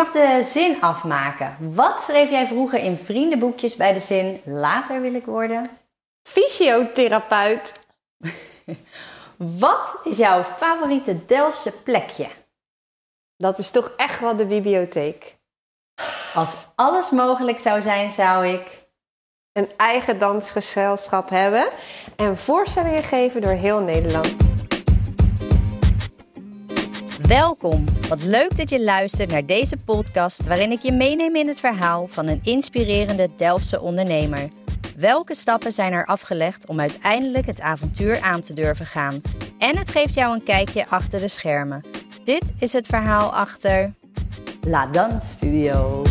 mag de zin afmaken. Wat schreef jij vroeger in vriendenboekjes bij de zin later wil ik worden? Fysiotherapeut. Wat is jouw favoriete Delftse plekje? Dat is toch echt wel de bibliotheek. Als alles mogelijk zou zijn, zou ik. Een eigen dansgezelschap hebben en voorstellingen geven door heel Nederland. Welkom. Wat leuk dat je luistert naar deze podcast waarin ik je meeneem in het verhaal van een inspirerende Delftse ondernemer. Welke stappen zijn er afgelegd om uiteindelijk het avontuur aan te durven gaan? En het geeft jou een kijkje achter de schermen. Dit is het verhaal achter La Dan Studio.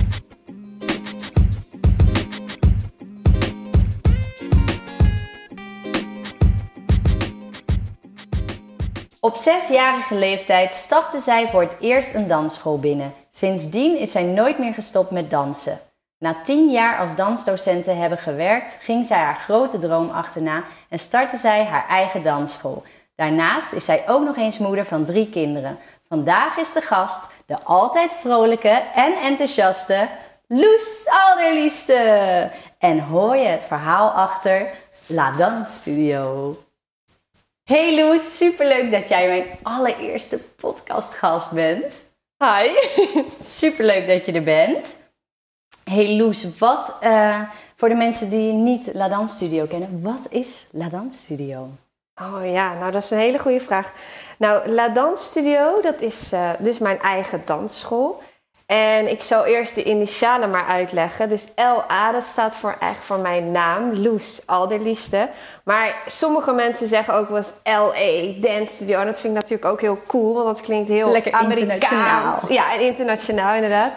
Op zesjarige leeftijd stapte zij voor het eerst een dansschool binnen. Sindsdien is zij nooit meer gestopt met dansen. Na tien jaar als dansdocent te hebben gewerkt, ging zij haar grote droom achterna en startte zij haar eigen dansschool. Daarnaast is zij ook nog eens moeder van drie kinderen. Vandaag is de gast de altijd vrolijke en enthousiaste Loes Alderlieste. En hoor je het verhaal achter La Dans Studio. Hey Loes, superleuk dat jij mijn allereerste podcastgast bent. Hi. Superleuk dat je er bent. Hey Loes, wat, uh, voor de mensen die niet La Dance Studio kennen, wat is La Dance Studio? Oh ja, nou dat is een hele goede vraag. Nou, La Dance Studio, dat is uh, dus mijn eigen dansschool. En ik zal eerst de initialen maar uitleggen. Dus LA, dat staat voor echt voor mijn naam, Loes Alderlieste. Maar sommige mensen zeggen ook wel eens LA, Dance Studio. En dat vind ik natuurlijk ook heel cool, want dat klinkt heel Lekker Amerikaans. Ja, en internationaal inderdaad.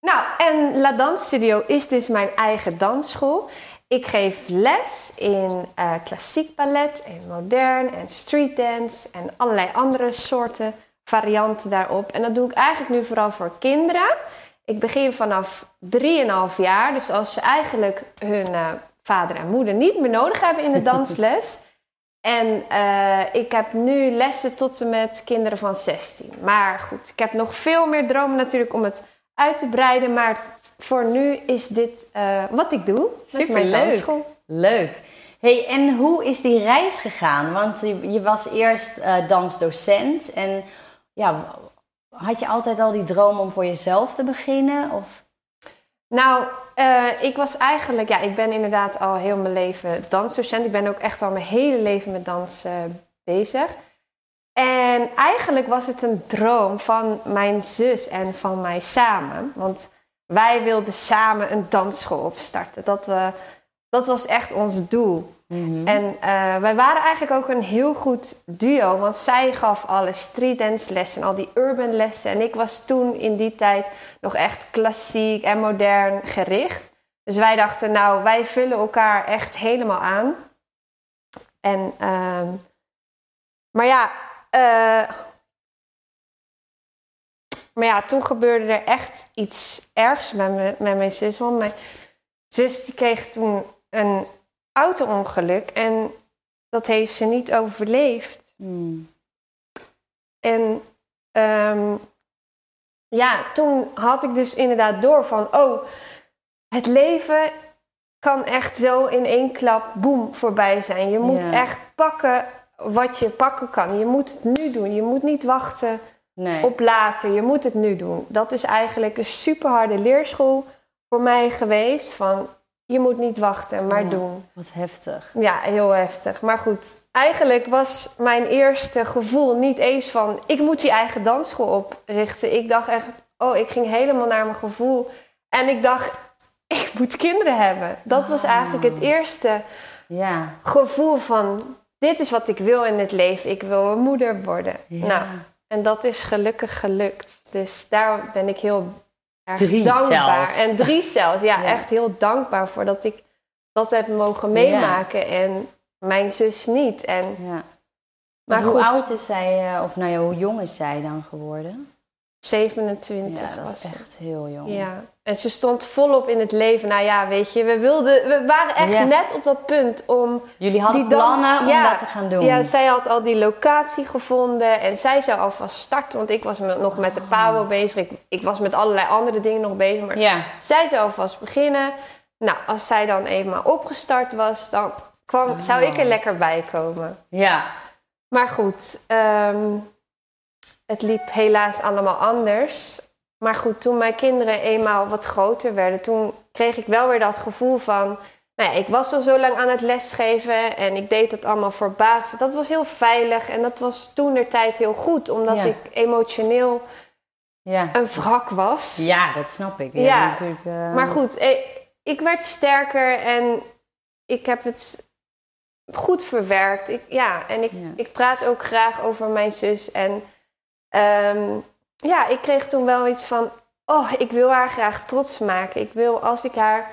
Nou, en La Dance Studio is dus mijn eigen dansschool. Ik geef les in uh, klassiek ballet en modern en street dance en allerlei andere soorten varianten daarop. En dat doe ik eigenlijk nu vooral voor kinderen. Ik begin vanaf 3,5 jaar. Dus als ze eigenlijk hun uh, vader en moeder niet meer nodig hebben in de dansles. en uh, ik heb nu lessen tot en met kinderen van 16. Maar goed, ik heb nog veel meer dromen natuurlijk om het uit te breiden. Maar voor nu is dit uh, wat ik doe. Super leuk. Leuk. Hey, en hoe is die reis gegaan? Want je, je was eerst uh, dansdocent en ja, had je altijd al die droom om voor jezelf te beginnen? Of? Nou, uh, ik was eigenlijk, ja, ik ben inderdaad al heel mijn leven dansdocent. Ik ben ook echt al mijn hele leven met dans uh, bezig. En eigenlijk was het een droom van mijn zus en van mij samen. Want wij wilden samen een dansschool opstarten. Dat, uh, dat was echt ons doel. Mm-hmm. En uh, wij waren eigenlijk ook een heel goed duo, want zij gaf alle streetdance lessen, al die urban lessen. En ik was toen in die tijd nog echt klassiek en modern gericht. Dus wij dachten, nou, wij vullen elkaar echt helemaal aan. En, uh, maar ja, uh, maar ja, toen gebeurde er echt iets ergs met, me, met mijn zus. Want mijn zus die kreeg toen een auto-ongeluk en dat heeft ze niet overleefd. Hmm. En um, ja, toen had ik dus inderdaad door van, oh, het leven kan echt zo in één klap, boem, voorbij zijn. Je moet Ja. echt pakken wat je pakken kan. Je moet het nu doen. Je moet niet wachten Nee. op later. Je moet het nu doen. Dat is eigenlijk een super harde leerschool voor mij geweest. Van je moet niet wachten, maar doen. Wat heftig. Ja, heel heftig. Maar goed, eigenlijk was mijn eerste gevoel niet eens van ik moet die eigen dansschool oprichten. Ik dacht echt, oh, ik ging helemaal naar mijn gevoel. En ik dacht, ik moet kinderen hebben. Dat was Ah. eigenlijk het eerste Ja. gevoel van dit is wat ik wil in het leven. Ik wil een moeder worden. Ja. Nou, en dat is gelukkig gelukt. Dus daar ben ik heel erg Drie dankbaar. zelfs. En drie zelfs. Ja, Ja. echt heel dankbaar voor dat ik dat heb mogen meemaken. En mijn zus niet. En, ja. maar Want hoe goed, oud is zij, eh, of nou ja, hoe jong is zij dan geworden? 27 Ja, dat was echt heel jong. Ja, en ze stond volop in het leven. Nou ja, weet je, we, wilden, we waren echt Ja. net op dat punt om... Jullie hadden die dans- plannen om dat te gaan doen. Ja, zij had al die locatie gevonden en zij zou alvast starten. Want ik was nog met de Pabo bezig. Ik, ik was met allerlei andere dingen nog bezig. Maar ja. zij zou alvast beginnen. Nou, als zij dan eenmaal opgestart was, dan kwam, zou ik er lekker bij komen. ja. Maar goed, ehm, het liep helaas allemaal anders. Maar goed, toen mijn kinderen eenmaal wat groter werden, toen kreeg ik wel weer dat gevoel van. Nou ja, ik was al zo lang aan het lesgeven en ik deed dat allemaal voor baas. Dat was heel veilig en dat was toen der tijd heel goed, omdat Ja. ik emotioneel Ja. een wrak was. ja, dat snap ik. Ja. eh, Maar goed, eh, ik werd sterker en ik heb het goed verwerkt. Ik, ja, en ik, ik praat ook graag over mijn zus. En ehm, ja, ik kreeg toen wel iets van... Oh, ik wil haar graag trots maken. Ik wil als ik haar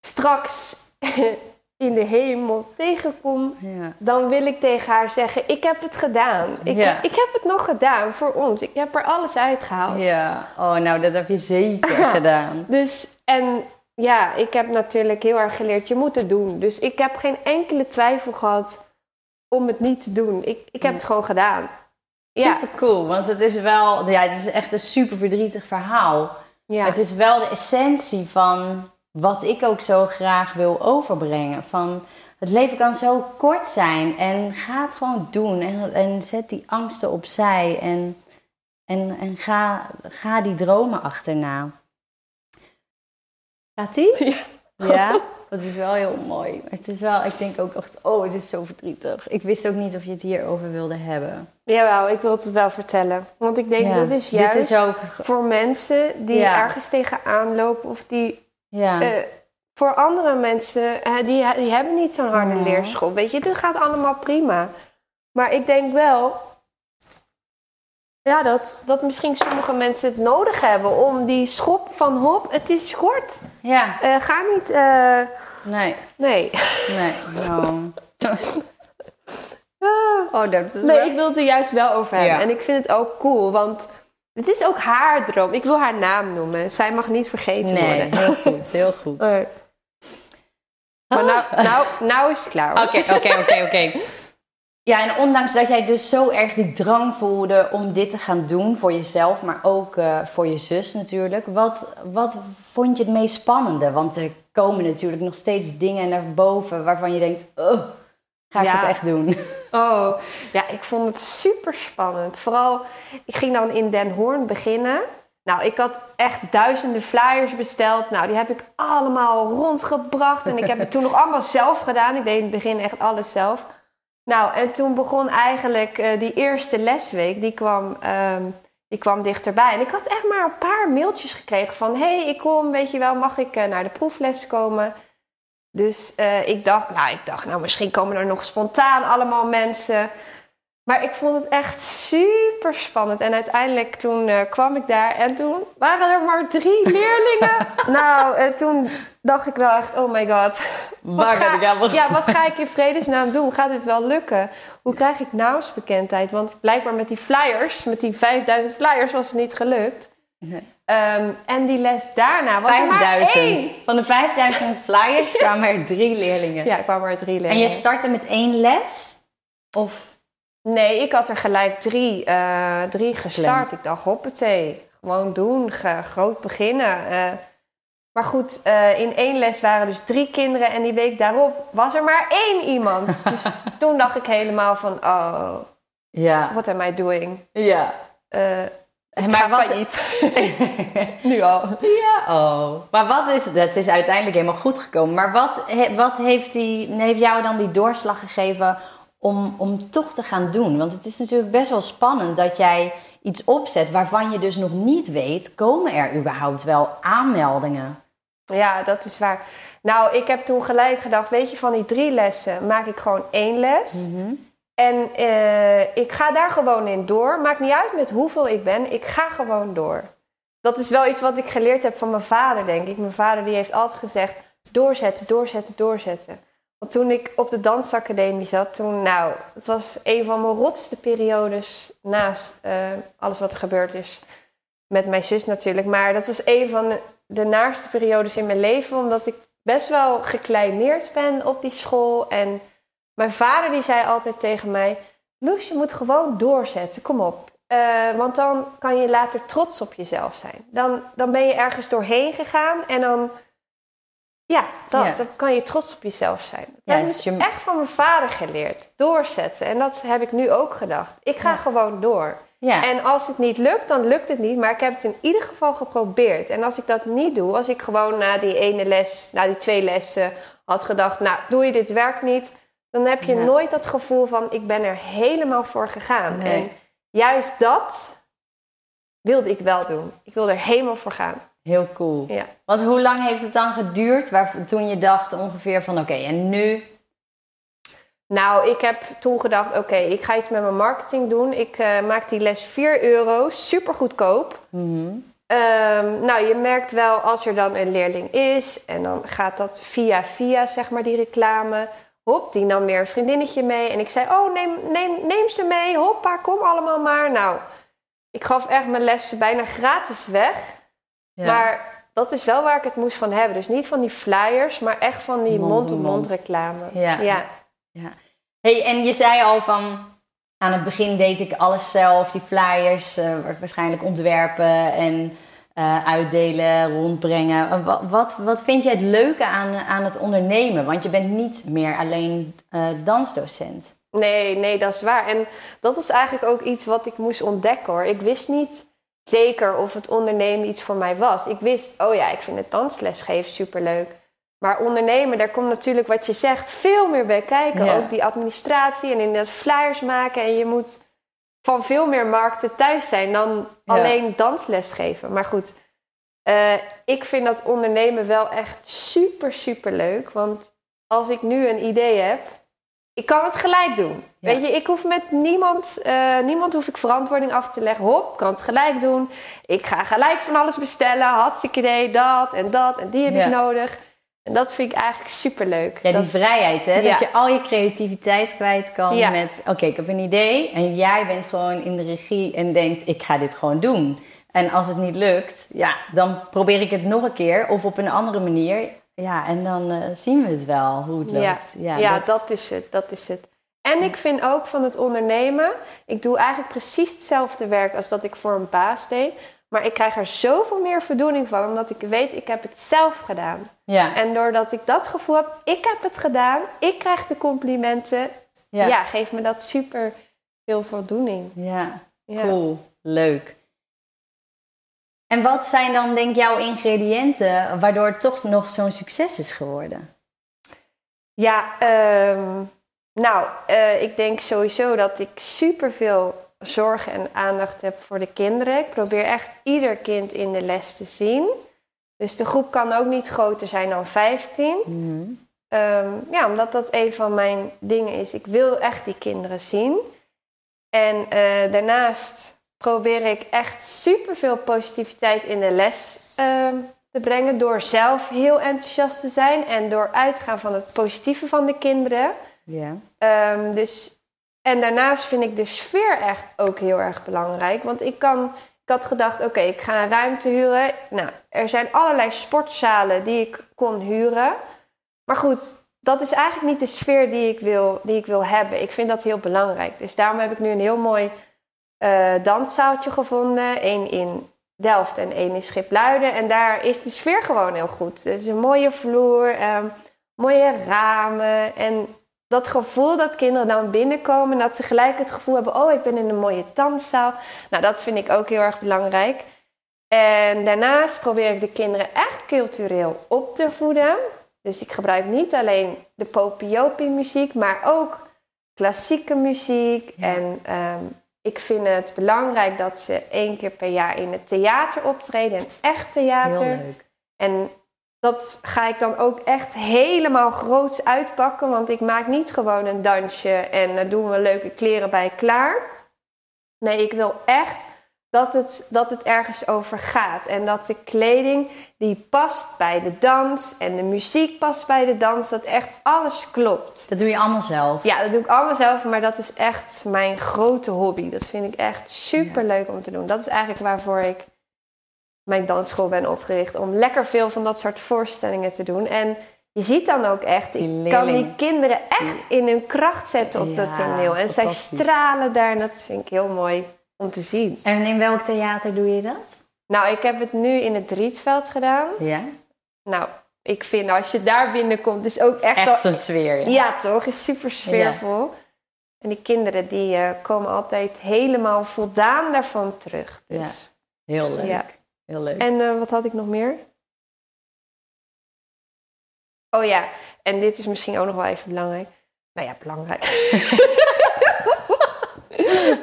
straks in de hemel tegenkom... Ja. dan wil ik tegen haar zeggen, ik heb het gedaan. Ik, Ja. ik heb het nog gedaan voor ons. Ik heb er alles uitgehaald. ja. Oh, nou, dat heb je zeker gedaan. Dus, en ja, ik heb natuurlijk heel erg geleerd, je moet het doen. Dus ik heb geen enkele twijfel gehad om het niet te doen. Ik, ik heb het gewoon gedaan. Ja, Super cool, want het is wel, ja, het is echt een super verdrietig verhaal. ja. Het is wel de essentie van wat ik ook zo graag wil overbrengen. Van het leven kan zo kort zijn en ga het gewoon doen. En, en zet die angsten opzij en, en, en ga, ga die dromen achterna. Gaat die? Ja. Ja, dat is wel heel mooi. Maar het is wel, ik denk ook echt, oh, het is zo verdrietig. Ik wist ook niet of je het hierover wilde hebben. Jawel, ik wil het wel vertellen. Want ik denk, Ja, dit is juist Dit is ook, voor mensen die Ja. ergens tegenaan lopen... of die ja. eh, voor andere mensen, die, die hebben niet zo'n harde Ja. leerschool. Weet je, dit gaat allemaal prima. Maar ik denk wel ja, dat, dat misschien sommige mensen het nodig hebben om die schop van hop, het is kort. ja, Eh, ga niet, eh, nee, nee. nee. Nou. Oh, dat is Nee, wel- ik wil het er juist wel over hebben. Ja. En ik vind het ook cool, want het is ook haar droom. Ik wil haar naam noemen. Zij mag niet vergeten Nee, worden. heel goed, heel goed. Eh, Maar nou, nou, nou is het klaar. Oké, oké, oké, oké. Ja, en ondanks dat jij dus zo erg die drang voelde om dit te gaan doen voor jezelf, maar ook eh, voor je zus natuurlijk. Wat, wat vond je het meest spannende? Want er komen natuurlijk nog steeds dingen naar boven waarvan je denkt, oh, ga ik Ja. het echt doen? Oh, ja, ik vond het super spannend. Vooral, ik ging dan in Den Hoorn beginnen. Nou, ik had echt duizenden flyers besteld. Nou, die heb ik allemaal rondgebracht. En ik heb het toen nog allemaal zelf gedaan. Ik deed in het begin echt alles zelf. Nou, en toen begon eigenlijk eh, die eerste lesweek, die kwam, ehm, die kwam dichterbij. En ik had echt maar een paar mailtjes gekregen van... hey, ik kom, weet je wel, mag ik eh, naar de proefles komen? Dus eh, ik, dacht, nou, ik dacht, nou, misschien komen er nog spontaan allemaal mensen. Maar ik vond het echt super spannend. En uiteindelijk toen eh, kwam ik daar en toen waren er maar drie leerlingen. nou, en toen dacht ik wel echt, oh my god. Wat Waar ga, ik ja, wat ga ik in vredesnaam doen? Gaat dit wel lukken? Hoe krijg ik naamsbekendheid? Want blijkbaar met die flyers, met die 5000 flyers, was het niet gelukt. Nee. Ehm, en die les daarna was er maar 5000. één. Van de 5000 flyers kwamen er drie leerlingen. Ja, ik kwam maar drie leerlingen. En je startte met één les? Of? Nee, ik had er gelijk drie, eh, drie gestart. Ik dacht, hoppatee, gewoon doen, ge- groot beginnen. eh. maar goed, eh, in één les waren dus drie kinderen en die week daarop was er maar één iemand. dus toen dacht ik helemaal van, oh, Ja. what am I doing? Ja. Maar wat- failliet. nu al. Ja, oh. Maar wat is het? Het is uiteindelijk helemaal goed gekomen. Maar wat, wat heeft, die, heeft jou dan die doorslag gegeven om, om toch te gaan doen? Want het is natuurlijk best wel spannend dat jij iets opzet waarvan je dus nog niet weet, komen er überhaupt wel aanmeldingen? Ja, dat is waar. Nou, ik heb toen gelijk gedacht, weet je, van die drie lessen maak ik gewoon één les. En eh, ik ga daar gewoon in door. Maakt niet uit met hoeveel ik ben, ik ga gewoon door. Dat is wel iets wat ik geleerd heb van mijn vader, denk ik. Mijn vader die heeft altijd gezegd, doorzetten, doorzetten, doorzetten. Toen ik op de dansacademie zat, toen, nou, het was een van mijn rotste periodes naast eh, alles wat er gebeurd is. met mijn zus natuurlijk. Maar dat was een van de, de naarste periodes in mijn leven. Omdat ik best wel gekleineerd ben op die school. En mijn vader die zei altijd tegen mij... Loes, je moet gewoon doorzetten. Kom op. Eh, want dan kan je later trots op jezelf zijn. Dan, dan ben je ergens doorheen gegaan en dan... Ja, dat, Ja. dan kan je trots op jezelf zijn. Dat Ja, heb ik dus je- echt van mijn vader geleerd. Doorzetten. En dat heb ik nu ook gedacht. Ik ga Ja. gewoon door. En als het niet lukt, dan lukt het niet. Maar ik heb het in ieder geval geprobeerd. En als ik dat niet doe, als ik gewoon na die ene les, na die twee lessen had gedacht, nou, doe je dit werk niet, dan heb je nooit dat gevoel van, ik ben er helemaal voor gegaan. Nee. En juist dat wilde ik wel doen. Ik wilde er helemaal voor gaan. Heel cool. Ja. Want hoe lang heeft het dan geduurd waar, toen je dacht ongeveer van oké, en nu? Nou, ik heb toen gedacht, oké, ik ga iets met mijn marketing doen. Ik eh, maak die les 4 euro, super goedkoop. Mhm. Ehm, nou, je merkt wel als er dan een leerling is en dan gaat dat via via, zeg maar, die reclame. Hop, die nam weer een vriendinnetje mee. En ik zei, oh, neem, neem, neem ze mee. Hoppa, kom allemaal maar. Nou, ik gaf echt mijn lessen bijna gratis weg. Ja. Maar dat is wel waar ik het moest van hebben. Dus niet van die flyers, maar echt van die Mond-to-mond. mond-to-mond reclame. Ja. ja. Hey, en je zei al van aan het begin deed ik alles zelf, die flyers, eh, waarschijnlijk ontwerpen en eh, uitdelen, rondbrengen. Eh, Wat, wat, wat vind jij het leuke aan, aan het ondernemen? Want je bent niet meer alleen dansdocent. Nee, nee, dat is waar. En dat is eigenlijk ook iets wat ik moest ontdekken hoor. Ik wist niet zeker of het ondernemen iets voor mij was. Ik wist, oh ja, ik vind het danslesgeven superleuk. Maar ondernemen, daar komt natuurlijk wat je zegt veel meer bij kijken. Ja. Ook die administratie en inderdaad flyers maken. En je moet van veel meer markten thuis zijn dan Ja. alleen dansles geven. Maar goed, eh, ik vind dat ondernemen wel echt super, super leuk. Want als ik nu een idee heb, ik kan het gelijk doen. Ja. Weet je, ik hoef met niemand, eh, niemand hoef ik verantwoording af te leggen. Hop, kan het gelijk doen. Ik ga gelijk van alles bestellen. Hartstikke idee, dat en dat en die heb Ja. ik nodig. En dat vind ik eigenlijk super leuk. Ja, die vrijheid, hè? Ja. Dat je al je creativiteit kwijt kan met... Oké, ik heb een idee en jij bent gewoon in de regie en denkt... ik ga dit gewoon doen. En als het niet lukt, ja, dan probeer ik het nog een keer of op een andere manier. Ja, en dan eh, zien we het wel, hoe het Ja, loopt. ja, dat... is het, dat is het. En ik vind ook van het ondernemen, ik doe eigenlijk precies hetzelfde werk als dat ik voor een baas deed. Maar ik krijg er zoveel meer voldoening van, omdat ik weet, ik heb het zelf gedaan. Ja, En doordat ik dat gevoel heb, ik heb het gedaan, ik krijg de complimenten. ja, Ja, geeft me dat super veel voldoening. ja. Ja. cool, leuk. En wat zijn dan, denk ik, jouw ingrediënten... waardoor het toch nog zo'n succes is geworden? Ja, ehm, nou, eh, ik denk sowieso dat ik superveel zorg en aandacht heb voor de kinderen. Ik probeer echt ieder kind in de les te zien. Dus de groep kan ook niet groter zijn dan 15. Mhm. Ehm, ja, omdat dat een van mijn dingen is. Ik wil echt die kinderen zien. En eh, daarnaast probeer ik echt superveel positiviteit in de les ehm, te brengen. Door zelf heel enthousiast te zijn en door uitgaan van het positieve van de kinderen. Ja. Ehm, dus, en daarnaast vind ik de sfeer echt ook heel erg belangrijk. Want ik kan. Ik had gedacht, oké, ik ga een ruimte huren. Nou, er zijn allerlei sportzalen die ik kon huren. Maar goed, dat is eigenlijk niet de sfeer die ik wil, die ik wil hebben. Ik vind dat heel belangrijk. Dus daarom heb ik nu een heel mooi eh, danszaaltje gevonden. Eén in Delft en één in Schipluiden. En daar is de sfeer gewoon heel goed. Het is een mooie vloer, ehm, mooie ramen. En dat gevoel dat kinderen dan binnenkomen... dat ze gelijk het gevoel hebben... oh, ik ben in een mooie danszaal. Nou, dat vind ik ook heel erg belangrijk. En daarnaast probeer ik de kinderen echt cultureel op te voeden. Dus ik gebruik niet alleen de popiopi muziek, maar ook klassieke muziek. Ja. En ehm, ik vind het belangrijk dat ze één keer per jaar in het theater optreden. Een echt theater. Heel leuk. En dat ga ik dan ook echt helemaal groots uitpakken. Want ik maak niet gewoon een dansje en dan doen we leuke kleren bij klaar. Nee, ik wil echt dat het, dat het ergens over gaat. En dat de kleding die past bij de dans en de muziek past bij de dans. Dat echt alles klopt. Dat doe je allemaal zelf. Ja, dat doe ik allemaal zelf, maar dat is echt mijn grote hobby. Dat vind ik echt super leuk om te doen. Dat is eigenlijk waarvoor ik mijn dansschool ben opgericht. Om lekker veel van dat soort voorstellingen te doen. En je ziet dan ook echt, ik kan die kinderen echt in hun kracht zetten op dat toneel. En zij stralen daar en dat vind ik heel mooi om te zien. En in welk theater doe je dat? Nou, ik heb het nu in het Rietveld gedaan. Ja, Nou, ik vind als je daar binnenkomt, is ook echt, echt al- zo'n sfeer. Ja. Ja, toch? Is super sfeervol. En die kinderen die eh, komen altijd helemaal voldaan daarvan terug. Dus. Heel leuk. Ja. Heel leuk. En eh, wat had ik nog meer? Oh ja, en dit is misschien ook nog wel even belangrijk. Nou ja, belangrijk.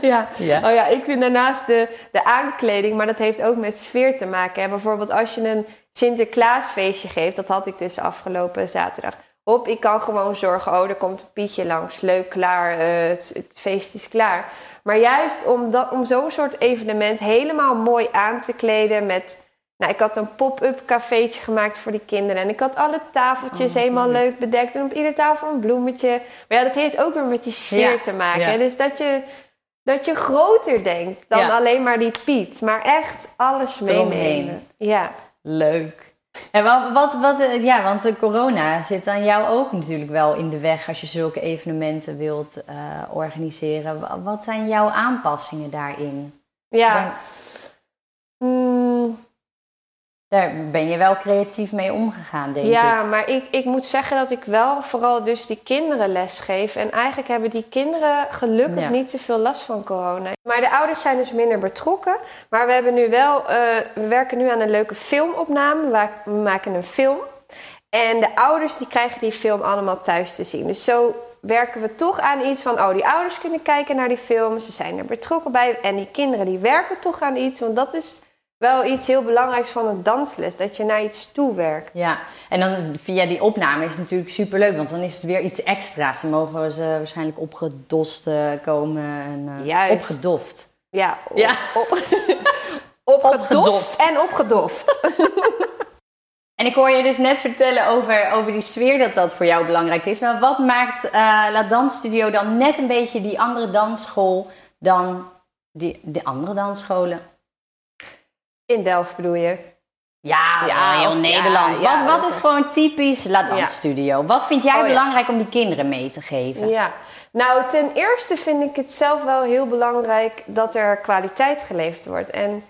ja. ja. Oh ja, ik vind daarnaast de, de aankleding, maar dat heeft ook met sfeer te maken. Hè. Bijvoorbeeld als je een Sinterklaasfeestje geeft, dat had ik dus afgelopen zaterdag. Hop, ik kan gewoon zorgen, oh, er komt een Pietje langs. Leuk, klaar, eh, het, het feest is klaar. Maar juist om, dat, om zo'n soort evenement helemaal mooi aan te kleden met... Nou, ik had een pop-up cafeetje gemaakt voor die kinderen. En ik had alle tafeltjes Oh, helemaal leuk bedekt. En op iedere tafel een bloemetje. Maar ja, dat heeft ook weer met die sfeer Ja, te maken. ja. Dus dat je, dat je groter denkt dan Ja. alleen maar die Piet. Maar echt alles meenemen. Ja. Leuk. En wat, wat, wat, eh, ja, want de corona zit dan jou ook natuurlijk wel in de weg als je zulke evenementen wilt eh, organiseren. Wa- Wat zijn jouw aanpassingen daarin? Ja. Daar ben je wel creatief mee omgegaan, denk ja, ik. maar ik, ik moet zeggen dat ik wel vooral dus die kinderen les geef. En eigenlijk hebben die kinderen gelukkig Ja. niet zoveel last van corona. Maar de ouders zijn dus minder betrokken. Maar we hebben nu wel, eh, we werken nu aan een leuke filmopname. We maken een film. En de ouders die krijgen die film allemaal thuis te zien. Dus zo werken we toch aan iets van, oh, die ouders kunnen kijken naar die film. Ze zijn er betrokken bij. En die kinderen die werken toch aan iets. Want dat is wel iets heel belangrijks van een dansles. Dat je naar iets toe werkt. Ja, en dan via die opname is het natuurlijk superleuk, want dan is het weer iets extra's. Dan mogen ze waarschijnlijk opgedost komen en Juist. opgedoft. Ja, op, Ja. op- opgedost Opgedoft. en opgedoft. En ik hoor je dus net vertellen over, over die sfeer dat dat voor jou belangrijk is. Maar wat maakt eh La Dance Studio dan net een beetje die andere dansschool dan die, de andere dansscholen? In Delft bedoel je? Ja, Ja, heel Nederland. ja, ja, wat is- gewoon typisch La Dance Ja. Studio? Wat vind jij Oh, belangrijk om die kinderen mee te geven? Ja. Nou, ten eerste vind ik het zelf wel heel belangrijk dat er kwaliteit geleverd wordt. En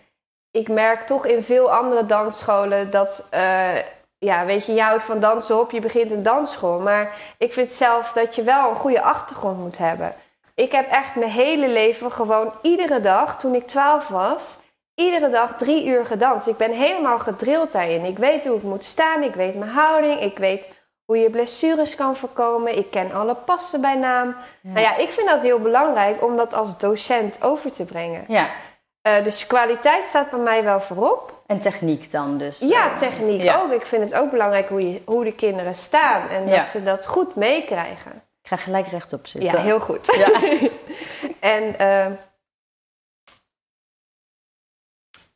ik merk toch in veel andere dansscholen dat, eh, ja, weet je, je houdt van dansen op, je begint een dansschool. Maar ik vind zelf dat je wel een goede achtergrond moet hebben. Ik heb echt mijn hele leven gewoon iedere dag, toen ik 12 was, iedere dag drie uur gedanst. Ik ben helemaal gedrild daarin. Ik weet hoe ik moet staan, ik weet mijn houding, ik weet hoe je blessures kan voorkomen. Ik ken alle passen bij naam. Nou ja, ik vind dat heel belangrijk om dat als docent over te brengen. Ja, Eh, dus kwaliteit staat bij mij wel voorop. en techniek dan dus. Ja, techniek ja. ook. Ik vind het ook belangrijk hoe, je, hoe de kinderen staan en dat Ja. ze dat goed meekrijgen. Ik ga gelijk rechtop zitten. Ja, heel goed. Ja. en eh,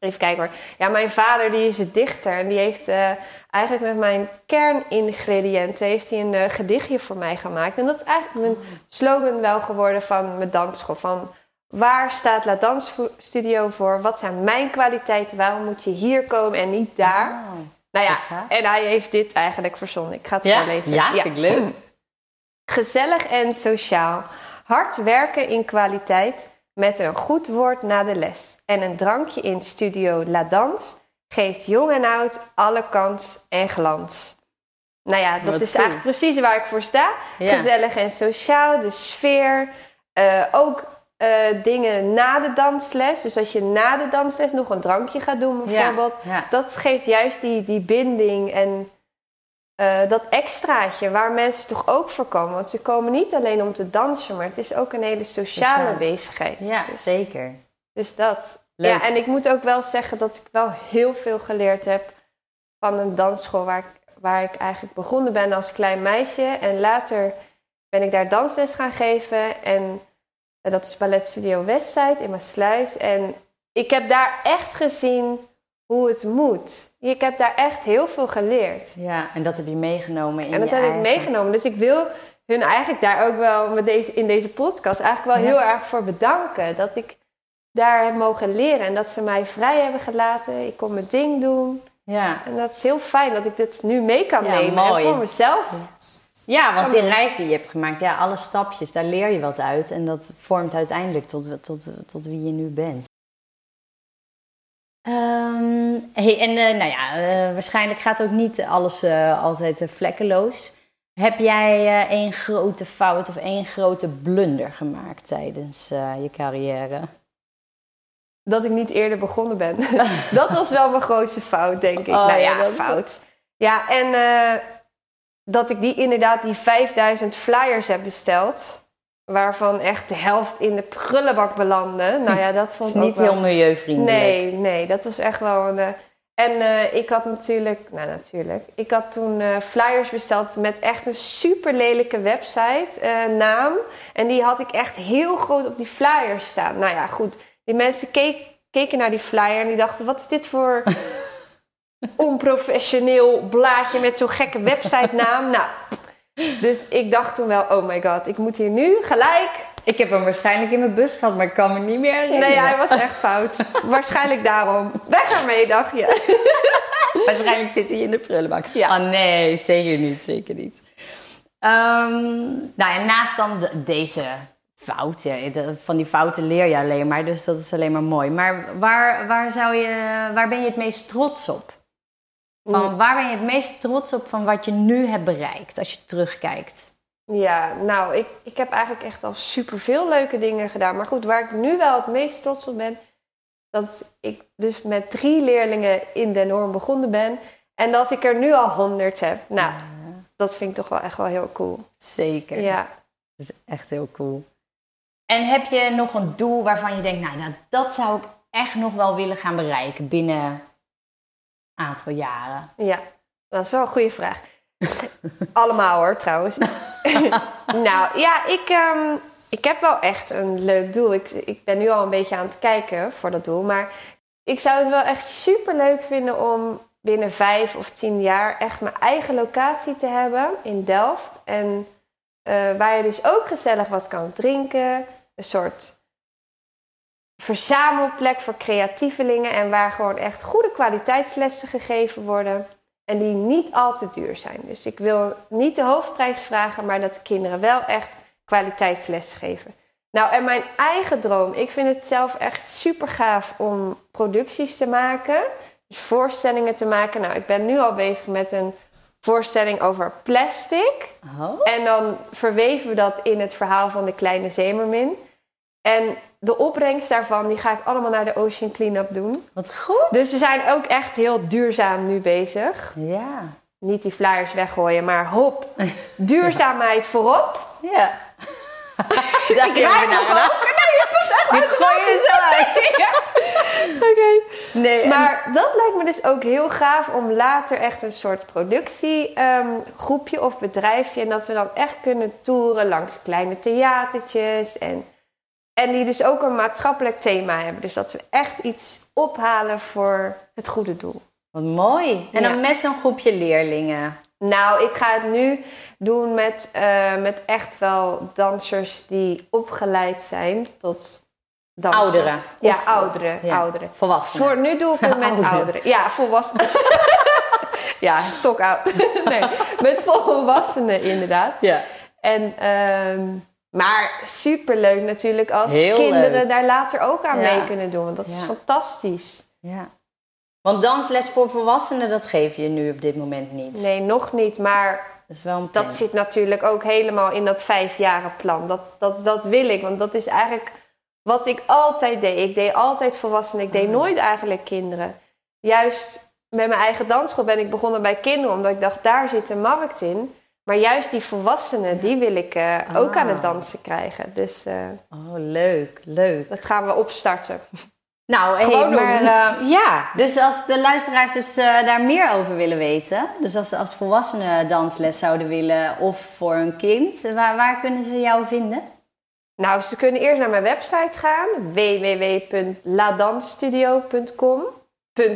even kijken hoor. Ja, mijn vader die is dichter en die heeft eh, eigenlijk met mijn kerningrediënten heeft hij een eh, gedichtje voor mij gemaakt. En dat is eigenlijk mijn slogan wel geworden van mijn dansschool. Van waar staat La Dans Studio voor? Wat zijn mijn kwaliteiten? Waarom moet je hier komen en niet daar? Oh. Nou ja, en hij heeft dit eigenlijk verzonnen. Ik ga het Ja, voorlezen. ja, vind ik leuk. Gezellig en sociaal. Hard werken in kwaliteit met een goed woord na de les. En een drankje in studio La Dans geeft jong en oud alle kans en glans. Nou ja, dat Wat is cool. eigenlijk precies waar ik voor sta. Ja. Gezellig en sociaal, de sfeer. eh, ook eh, dingen na de dansles. Dus als je na de dansles nog een drankje gaat doen bijvoorbeeld. Ja, ja. Dat geeft juist die, die binding en eh, dat extraatje waar mensen toch ook voor komen. Want ze komen niet alleen om te dansen, maar het is ook een hele sociale Sociaal. bezigheid. Ja, dus, zeker. dus dat. Leuk. Ja, en ik moet ook wel zeggen dat ik wel heel veel geleerd heb van een dansschool waar ik, waar ik eigenlijk begonnen ben als klein meisje. En later ben ik daar dansles gaan geven. En eh, dat is Balletstudio Westside in Maasluis. En ik heb daar echt gezien hoe het moet. Ik heb daar echt heel veel geleerd. Ja, en dat heb je meegenomen in En dat je heb ik meegenomen. Dus ik wil hun eigenlijk daar ook wel met deze, in deze podcast eigenlijk wel Ja. heel erg voor bedanken. Dat ik daar heb mogen leren. En dat ze mij vrij hebben gelaten. Ik kon mijn ding doen. Ja. En dat is heel fijn dat ik dit nu mee kan Ja, nemen. mooi. En voor mezelf. Ja, want die reis die je hebt gemaakt, ja, alle stapjes, daar leer je wat uit. En dat vormt uiteindelijk tot, tot, tot wie je nu bent. Hey, en eh, nou ja, eh, waarschijnlijk gaat ook niet alles eh, altijd vlekkeloos. Heb jij één grote fout of één grote blunder gemaakt tijdens je carrière? Dat ik niet eerder begonnen ben. dat was wel mijn grootste fout, denk ik. Oh, nou ja, dat is- fout. Ja, en dat ik die inderdaad die 5000 flyers heb besteld. Waarvan echt de helft in de prullenbak belandde. Nou ja, dat vond ik niet wel- heel milieuvriendelijk. Nee, nee, dat was echt wel een. En eh, ik had natuurlijk, nou natuurlijk, ik had toen eh, flyers besteld met echt een super lelijke website eh, naam. En die had ik echt heel groot op die flyers staan. Nou ja, goed. Die mensen keek, keken naar die flyer en die dachten: wat is dit voor onprofessioneel blaadje met zo'n gekke website naam? Nou, dus ik dacht toen wel: oh my god, ik moet hier nu gelijk Ik heb hem waarschijnlijk in mijn bus gehad, maar ik kan me niet meer herinneren. Nee, hij was echt fout. Waarschijnlijk daarom. Weg ermee, dacht je. Waarschijnlijk zit hij in de prullenbak. Ja. Ah nee, zeker niet, zeker niet. Ehm, nou ja, naast dan de- deze fout, ja, de- van die fouten leer je alleen maar, dus dat is alleen maar mooi. Maar waar, waar, zou je, waar ben je het meest trots op? Van, waar ben je het meest trots op van wat je nu hebt bereikt, als je terugkijkt? Ja, nou, ik, ik heb eigenlijk echt al superveel leuke dingen gedaan. Maar goed, waar ik nu wel het meest trots op ben... dat ik dus met drie leerlingen in Den Hoorn begonnen ben... en dat ik er nu al honderd heb. Nou, dat vind ik toch wel echt wel heel cool. Zeker. Ja. Dat is echt heel cool. En heb je nog een doel waarvan je denkt, nou, nou dat zou ik echt nog wel willen gaan bereiken binnen een aantal jaren? Ja, dat is wel een goede vraag. Allemaal hoor, trouwens. nou, ja, ik, ehm, ik heb wel echt een leuk doel. Ik, ik ben nu al een beetje aan het kijken voor dat doel. Maar ik zou het wel echt super leuk vinden om binnen vijf of tien jaar echt mijn eigen locatie te hebben in Delft. En eh, waar je dus ook gezellig wat kan drinken. Een soort verzamelplek voor creatievelingen. En waar gewoon echt goede kwaliteitslessen gegeven worden. En die niet al te duur zijn. Dus ik wil niet de hoofdprijs vragen, maar dat de kinderen wel echt kwaliteitsles geven. Nou, en mijn eigen droom. Ik vind het zelf echt super gaaf om producties te maken. Dus voorstellingen te maken. Nou, ik ben nu al bezig met een voorstelling over plastic. Oh. En dan verweven we dat in het verhaal van de kleine zeemermin. En de opbrengst daarvan, die ga ik allemaal naar de Ocean Cleanup doen. Wat goed. Dus we zijn ook echt heel duurzaam nu bezig. Ja. Niet die flyers weggooien, maar hop, duurzaamheid voorop. Ja. Daar Ik rijd nog ook. Nee, je past echt uit gooi je. Oké. Nee, en- Maar dat lijkt me dus ook heel gaaf om later echt een soort productiegroepje of bedrijfje. En dat we dan echt kunnen toeren langs kleine theatertjes. En, en die dus ook een maatschappelijk thema hebben. Dus dat ze echt iets ophalen voor het goede doel. Wat mooi. En dan met zo'n groepje leerlingen. Nou, ik ga het nu doen met, eh, met echt wel dansers die opgeleid zijn tot dansen. Ouderen. Ja, Of- ouderen. ja. ouderen. Volwassenen. Voor nu doe ik het met Ouderen. ouderen. Ja, volwassenen. ja, stokoud. nee, met volwassenen inderdaad. Ja. En, ehm, maar superleuk natuurlijk als Heel kinderen leuk. daar later ook aan Ja. mee kunnen doen. Want dat is fantastisch. ja. Want dansles voor volwassenen, dat geef je nu op dit moment niet. Nee, nog niet. Maar Dat is wel een dat zit natuurlijk ook helemaal in dat vijfjarenplan. Dat, dat, dat wil ik, want dat is eigenlijk wat ik altijd deed. Ik deed altijd volwassenen, ik deed nooit eigenlijk kinderen. Juist met mijn eigen dansschool ben ik begonnen bij kinderen, omdat ik dacht, daar zit een markt in. Maar juist die volwassenen, die wil ik eh, ook aan het Ah. dansen krijgen. Dus eh, Oh, leuk, leuk. dat gaan we opstarten. Nou, hey, maar eh, ja, dus als de luisteraars dus daar meer over willen weten, dus als ze als volwassenen dansles zouden willen of voor een kind, waar, waar kunnen ze jou vinden? Nou, ze kunnen eerst naar mijn website gaan, www.ladansstudio.com.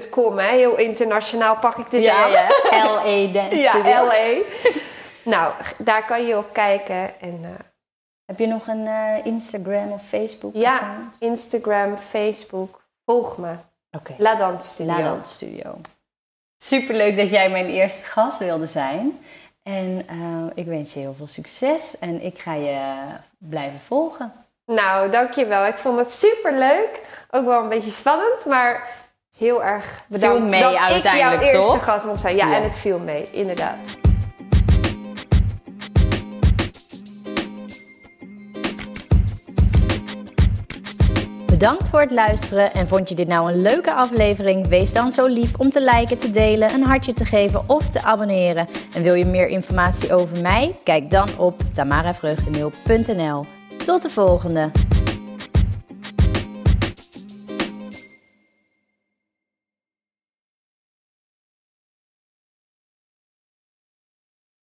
.com, hè? heel internationaal pak ik dit aan. L.A. Dance Ja, Studio. LA. Nou, daar kan je op kijken. En eh, Heb je nog een eh, Instagram of Facebook Ja, account? Instagram, Facebook. Volg me. Oké. La Dans Studio. La Dance Studio. Superleuk dat jij mijn eerste gast wilde zijn. En eh, ik wens je heel veel succes en ik ga je blijven volgen. Nou, dankjewel. Ik vond het super leuk. Ook wel een beetje spannend, maar heel erg bedankt mee dat ik jouw eerste toch? gast mocht zijn. Ja, Ja. en het viel mee, inderdaad. Bedankt voor het luisteren en vond je dit nou een leuke aflevering? Wees dan zo lief om te liken, te delen, een hartje te geven of te abonneren. En wil je meer informatie over mij? Kijk dan op tamaravreugdeneel.nl. Tot de volgende!